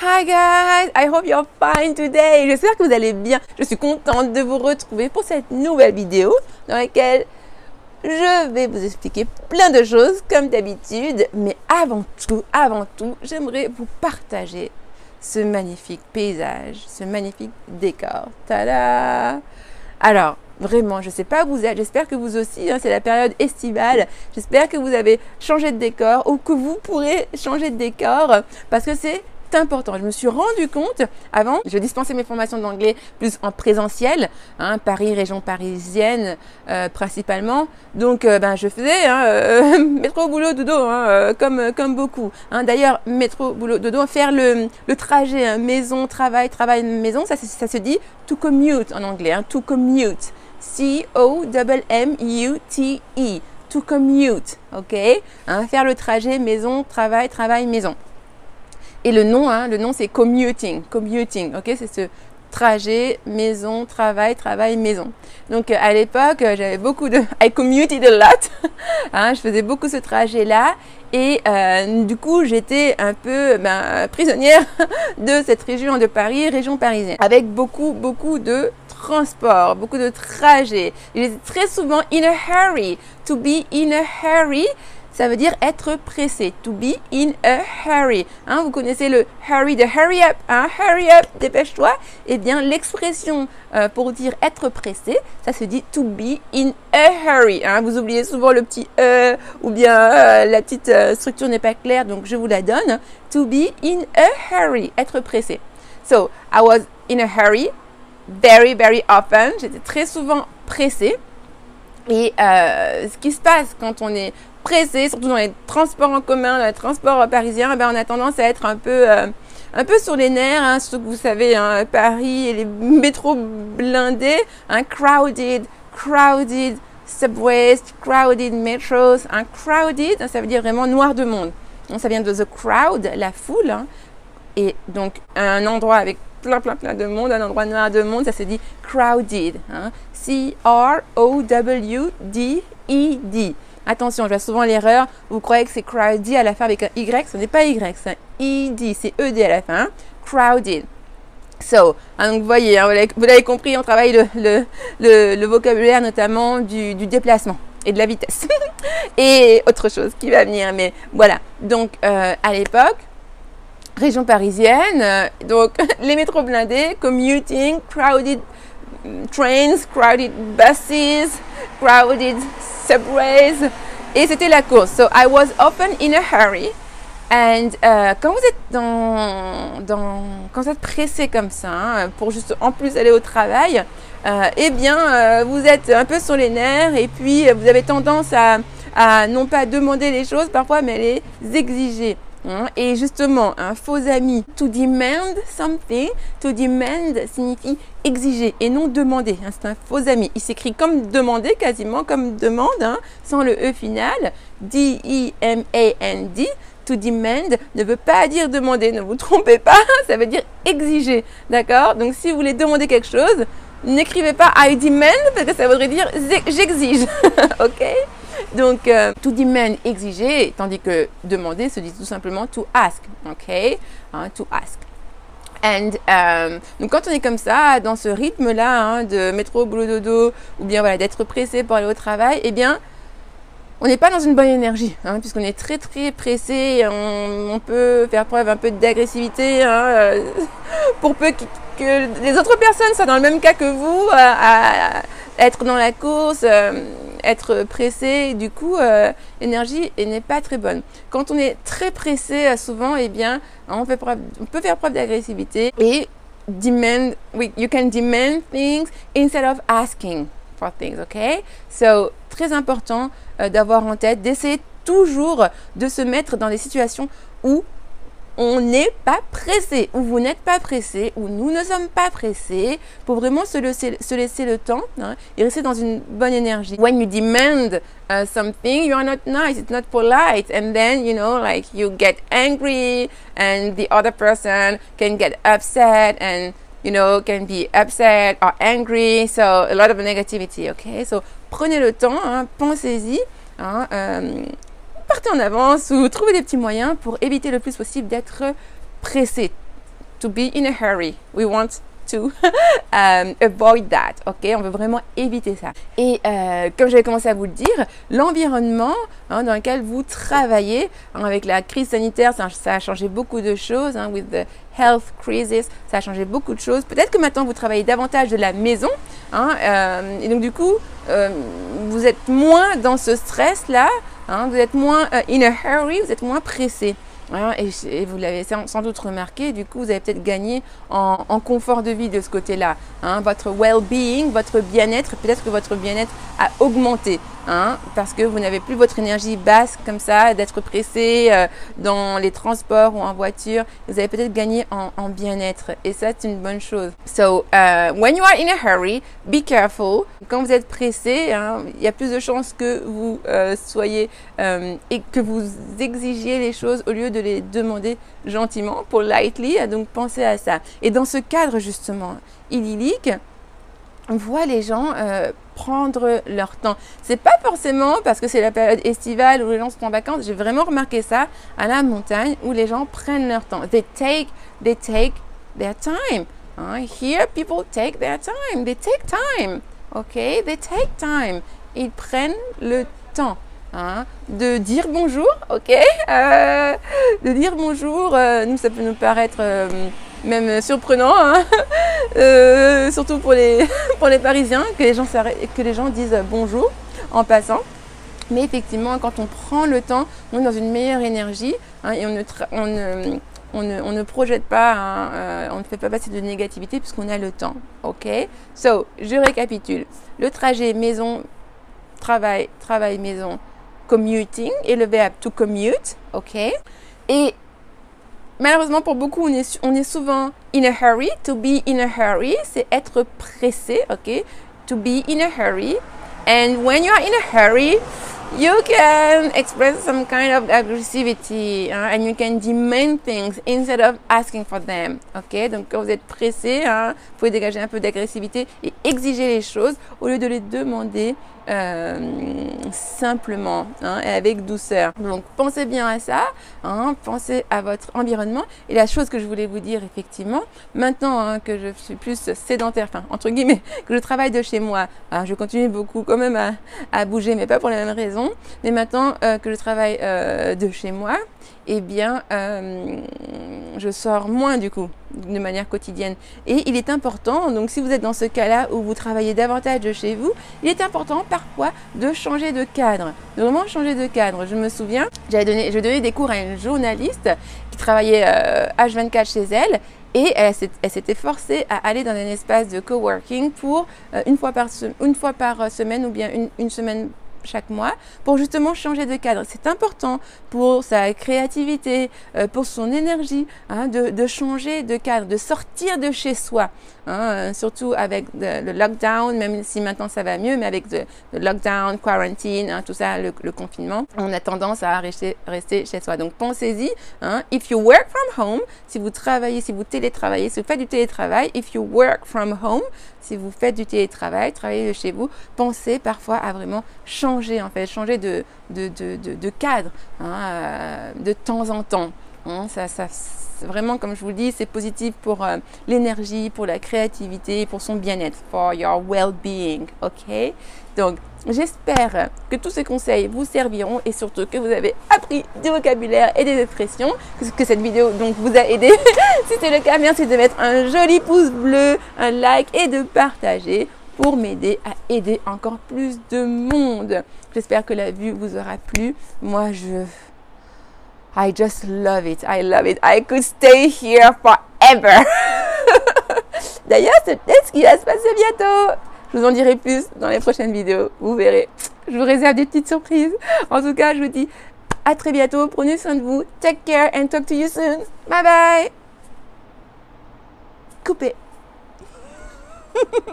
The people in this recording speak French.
Hi guys, I hope you're fine today. J'espère que vous allez bien. Je suis contente de vous retrouver pour cette nouvelle vidéo dans laquelle je vais vous expliquer plein de choses comme d'habitude. Mais avant tout, avant tout, j'aimerais vous partager ce magnifique paysage, ce magnifique décor. Tada Alors, vraiment, je ne sais pas où vous êtes, j'espère que vous aussi, hein, c'est la période estivale, j'espère que vous avez changé de décor ou que vous pourrez changer de décor parce que c'est important. Je me suis rendu compte, avant, je dispensais mes formations d'anglais plus en présentiel, hein, Paris, région parisienne euh, principalement. Donc, euh, ben, je faisais hein, euh, métro, boulot, dodo, hein, comme, comme beaucoup. Hein. D'ailleurs, métro, boulot, dodo, faire le, le trajet hein, maison, travail, travail, maison, ça, ça se dit to commute en anglais, to commute. C-O-M-M-U-T-E. To commute, ok? Faire le trajet maison, travail, travail, maison. Et le nom, hein, le nom c'est commuting, commuting, ok C'est ce trajet, maison, travail, travail, maison. Donc euh, à l'époque, euh, j'avais beaucoup de... I commuted a lot. hein, je faisais beaucoup ce trajet-là. Et euh, du coup, j'étais un peu ben, prisonnière de cette région de Paris, région parisienne, avec beaucoup, beaucoup de transport, beaucoup de trajets. J'étais très souvent in a hurry. To be in a hurry, ça veut dire être pressé. To be in a hurry. Hein, vous connaissez le hurry, de hurry up. Hein, hurry up, dépêche-toi. Eh bien, l'expression euh, pour dire être pressé, ça se dit to be in a hurry. Hein. Vous oubliez souvent le petit e ou bien euh, la petite structure n'est pas claire, donc je vous la donne. To be in a hurry, être pressé. So, I was in a hurry very, very often. J'étais très souvent pressée. Et ce qui se passe quand on est pressé, surtout dans les transports en commun, dans les transports parisiens, eh on a tendance à être un peu, euh, un peu sur les nerfs, hein, que vous savez, hein, Paris et les métros blindés, hein, crowded, crowded subways, crowded metros, un crowded, ça veut dire vraiment noir de monde. Ça vient de the crowd, la foule, et donc un endroit avec plein, plein, plein de monde, un endroit noir de monde, ça se dit crowded. C-R-O-W-D-E-D. Attention, je vois souvent l'erreur. Vous croyez que c'est crowded à la fin avec un Y. Ce n'est pas Y, c'est un ED. C'est ED à la fin. Crowded. So, hein, donc vous voyez, hein, vous l'avez compris, on travaille le, le, le, vocabulaire notamment du, du, déplacement et de la vitesse. et autre chose qui va venir, mais voilà. Donc, euh, à l'époque, région parisienne, euh, donc les métros blindés, commuting, crowded mm, trains, crowded buses, crowded subways. Et c'était la course. So I was often in a hurry. And uh, quand vous êtes dans, dans, quand vous êtes pressé comme ça, hein, pour juste en plus aller au travail, euh, eh bien, euh, vous êtes un peu sur les nerfs et puis vous avez tendance à, à non pas demander les choses parfois, mais les exiger. Hein. Et justement, un faux ami, to demand something, to demand signifie exiger et non demander. Hein. C'est un faux ami. Il s'écrit comme demander, quasiment comme demande, hein, sans le E final. D-E-M-A-N-D. To demand ne veut pas dire demander, ne vous trompez pas, ça veut dire exiger. D'accord? Donc si vous voulez demander quelque chose, n'écrivez pas I demand parce que ça voudrait dire j'exige. ok? Donc, euh, to demand, exiger, tandis que demander se dit tout simplement to ask. OK? Hein, To ask. And, euh, donc quand on est comme ça, dans ce rythme-là, hein, de métro, boulot, dodo, ou bien voilà, d'être pressé pour aller au travail, eh bien, on n'est pas dans une bonne énergie, hein, puisqu'on est très très pressé, on, peut faire preuve un peu d'agressivité, hein, euh, pour peu que, les autres personnes soient dans le même cas que vous, à, être dans la course être pressé, du coup, euh, l'énergie n'est pas très bonne. Quand on est très pressé, euh, souvent, eh bien, on, peut faire preuve d'agressivité et demand, we, you can demand things instead of asking for things, ok? So, très important euh, d'avoir en tête, d'essayer toujours de se mettre dans des situations où on n'est pas pressé, ou vous n'êtes pas pressé, ou nous ne sommes pas pressés, pour vraiment se laisser, se laisser le temps hein, et rester dans une bonne énergie. When you demand uh, something, you are not nice, it's not polite, and then you know, like you get angry, and the other person can get upset, and you know, can be upset or angry, so a lot of negativity, okay? So prenez le temps, hein, pensez-y. Hein, euh, partez en avance ou trouvez des petits moyens pour éviter le plus possible d'être pressé. to be in a hurry. We want to um, avoid that. Ok, on veut vraiment éviter ça. Et euh, comme j'avais commencé à vous le dire, l'environnement hein, dans lequel vous travaillez, hein, avec la crise sanitaire, ça, a changé beaucoup de choses. Hein, with the health crisis, ça a changé beaucoup de choses. Peut-être que maintenant vous travaillez davantage de la maison, hein, euh, et donc du coup, euh, vous êtes moins dans ce stress là. Hein, vous êtes moins uh, in a hurry, vous êtes moins pressé. Hein, et, vous l'avez sans doute remarqué, du coup, vous avez peut-être gagné en, en, confort de vie de ce côté-là. Hein, votre well-being, votre bien-être, peut-être que votre bien-être a augmenté. Hein, parce que vous n'avez plus votre énergie basse comme ça, d'être pressé euh, dans les transports ou en voiture. Vous avez peut-être gagné en, en bien-être et ça c'est une bonne chose. So, uh, when you are in a hurry, be careful. Quand vous êtes pressé, hein, il y a plus de chances que vous euh, soyez euh, et que vous exigiez les choses au lieu de les demander gentiment, politely. Donc pensez à ça. Et dans ce cadre justement idyllique, on voit les gens euh, prendre leur temps. C'est pas forcément parce que c'est la période estivale où les gens sont en vacances. J'ai vraiment remarqué ça à la montagne où les gens prennent leur temps. They take, they take their time. Hein? Here, people take their time. They take time. Ok, they take time. Ils prennent le temps. Hein, de dire bonjour, ok, euh, de dire bonjour, euh, nous ça peut nous paraître euh, même surprenant, hein euh, surtout pour les, pour les Parisiens, que les, gens que les gens disent bonjour en passant. Mais effectivement, quand on prend le temps, on est dans une meilleure énergie hein, et on ne, on, ne, on, ne, on ne, projette pas, hein, euh, on ne fait pas passer de négativité puisqu'on a le temps. Ok? So, je récapitule. Le trajet maison, travail, travail, maison, commuting et le verbe to commute. Ok? Et malheureusement pour beaucoup, on est, souvent in a hurry. To be in a hurry, c'est être pressé, ok? To be in a hurry. And when you are in a hurry, you can express some kind of aggressivity hein, and you can demand things instead of asking for them. Ok, donc quand vous êtes pressé, hein, vous pouvez dégager un peu d'agressivité et exiger les choses au lieu de les demander euh, simplement hein, et avec douceur. Donc pensez bien à ça, hein, pensez à votre environnement. Et la chose que je voulais vous dire effectivement, maintenant hein, que je suis plus sédentaire, enfin entre guillemets, que je travaille de chez moi, alors, je continue beaucoup quand même à, à, bouger, mais pas pour les mêmes raisons. Mais maintenant euh, que je travaille euh, de chez moi, eh bien, euh, je sors moins du coup, de manière quotidienne. Et il est important, donc si vous êtes dans ce cas-là où vous travaillez davantage de chez vous, il est important parfois de changer de cadre, de vraiment changer de cadre. Je me souviens, j'avais donné, je donnais des cours à une journaliste qui travaillait euh, H24 chez elle et elle, s'était forcée à aller dans un espace de coworking pour une, fois par, une fois par semaine ou bien une, une semaine chaque mois pour justement changer de cadre. C'est important pour sa créativité, euh, pour son énergie, hein, de, changer de cadre, de sortir de chez soi. Hein, surtout avec le lockdown, même si maintenant ça va mieux, mais avec le, lockdown, quarantine, hein, tout ça, le, le, confinement, on a tendance à rester, rester chez soi. Donc pensez-y. Hein, if you work from home, si vous travaillez, si vous télétravaillez, si vous faites du télétravail, if you work from home, si vous faites du télétravail, travaillez de chez vous, pensez parfois à vraiment changer, en fait, changer de, de, cadre hein, euh, de temps en temps. Hein, ça, ça, vraiment, comme je vous le dis, c'est positif pour euh, l'énergie, pour la créativité, pour son bien-être, for your well-being, ok? Donc, j'espère que tous ces conseils vous serviront et surtout que vous avez appris du vocabulaire et des expressions, que, que cette vidéo donc vous a aidé. si c'est le cas, merci de mettre un joli pouce bleu, un like et de partager pour m'aider à aider encore plus de monde. J'espère que la vue vous aura plu. Moi, je I just love it. I love it. I could stay here forever. D'ailleurs, c'est peut-être ce qui va se passer bientôt. Je vous en dirai plus dans les prochaines vidéos. Vous verrez. Je vous réserve des petites surprises. En tout cas, je vous dis à très bientôt. Prenez soin de vous. Take care and talk to you soon. Bye bye. Coupé.